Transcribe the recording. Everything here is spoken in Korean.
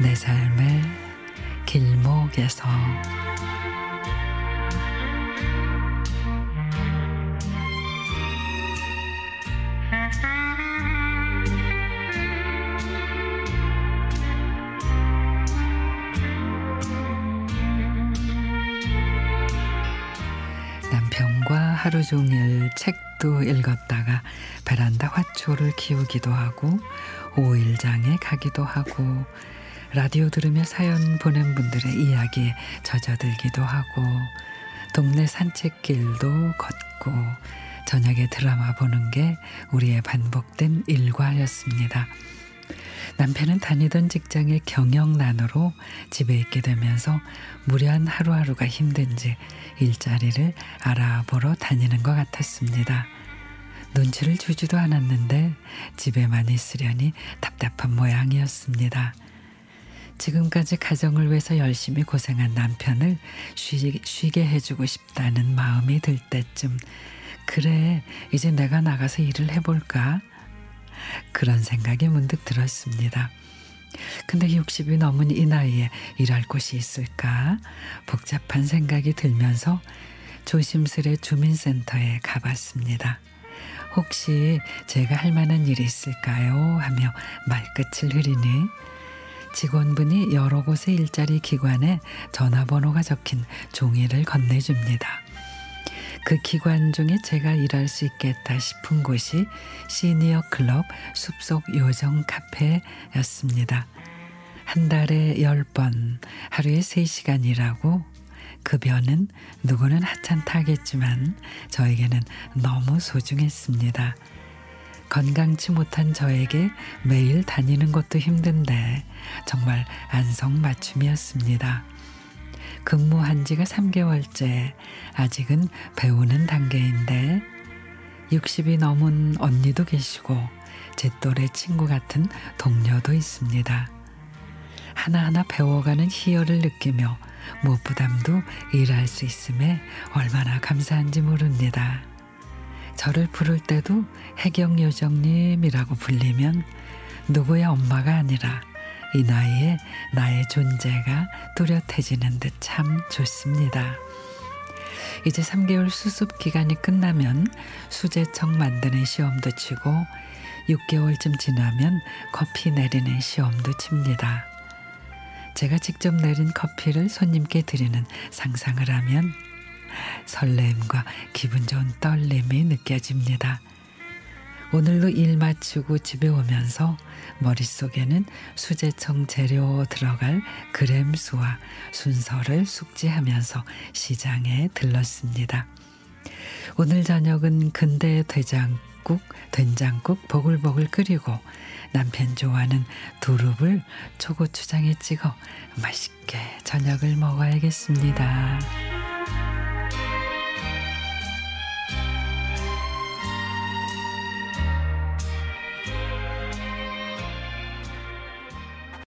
내 삶의 길목에서. 남편과 하루 종일 책도 읽었다가 베란다 화초를 키우기도 하고 오일장에 가기도 하고 라디오 들으며 사연 보낸 분들의 이야기에 젖어들기도 하고 동네 산책길도 걷고 저녁에 드라마 보는 게 우리의 반복된 일과였습니다. 남편은 다니던 직장의 경영난으로 집에 있게 되면서 무료한 하루하루가 힘든지 일자리를 알아보러 다니는 것 같았습니다. 눈치를 주지도 않았는데 집에만 있으려니 답답한 모양이었습니다. 지금까지 가정을 위해서 열심히 고생한 남편을 쉬, 쉬게 해주고 싶다는 마음이 들 때쯤 그래 이제 내가 나가서 일을 해볼까 그런 생각이 문득 들었습니다. 근데 60이 넘은 이 나이에 일할 곳이 있을까? 복잡한 생각이 들면서 조심스레 주민센터에 가봤습니다. 혹시 제가 할 만한 일이 있을까요? 하며 말끝을 흐리니 직원분이 여러 곳의 일자리 기관에 전화번호가 적힌 종이를 건네줍니다. 그 기관 중에 제가 일할 수 있겠다 싶은 곳이 시니어 클럽 숲속 요정 카페였습니다. 한 달에 10번, 하루에 3시간 일하고 급여는 누구는 하찮다겠지만 저에게는 너무 소중했습니다. 건강치 못한 저에게 매일 다니는 것도 힘든데 정말 안성맞춤이었습니다. 근무한 지가 3개월째 아직은 배우는 단계인데 60이 넘은 언니도 계시고 제 또래 친구 같은 동료도 있습니다. 하나하나 배워가는 희열을 느끼며 무부담도 일할 수 있음에 얼마나 감사한지 모릅니다. 저를 부를 때도 해경 요정님이라고 불리면 누구의 엄마가 아니라 이 나이에 나의 존재가 뚜렷해지는 듯 참 좋습니다. 이제 3개월 수습 기간이 끝나면 수제청 만드는 시험도 치고 6개월쯤 지나면 커피 내리는 시험도 칩니다. 제가 직접 내린 커피를 손님께 드리는 상상을 하면 설렘과 기분 좋은 떨림이 느껴집니다. 오늘도 일 마치고 집에 오면서 머릿속에는 수제청 재료 들어갈 그램 수와 순서를 숙지하면서 시장에 들렀습니다. 오늘 저녁은 근대 된장국, 된장국 보글보글 끓이고 남편 좋아하는 두릅을 초고추장에 찍어 맛있게 저녁을 먹어야겠습니다.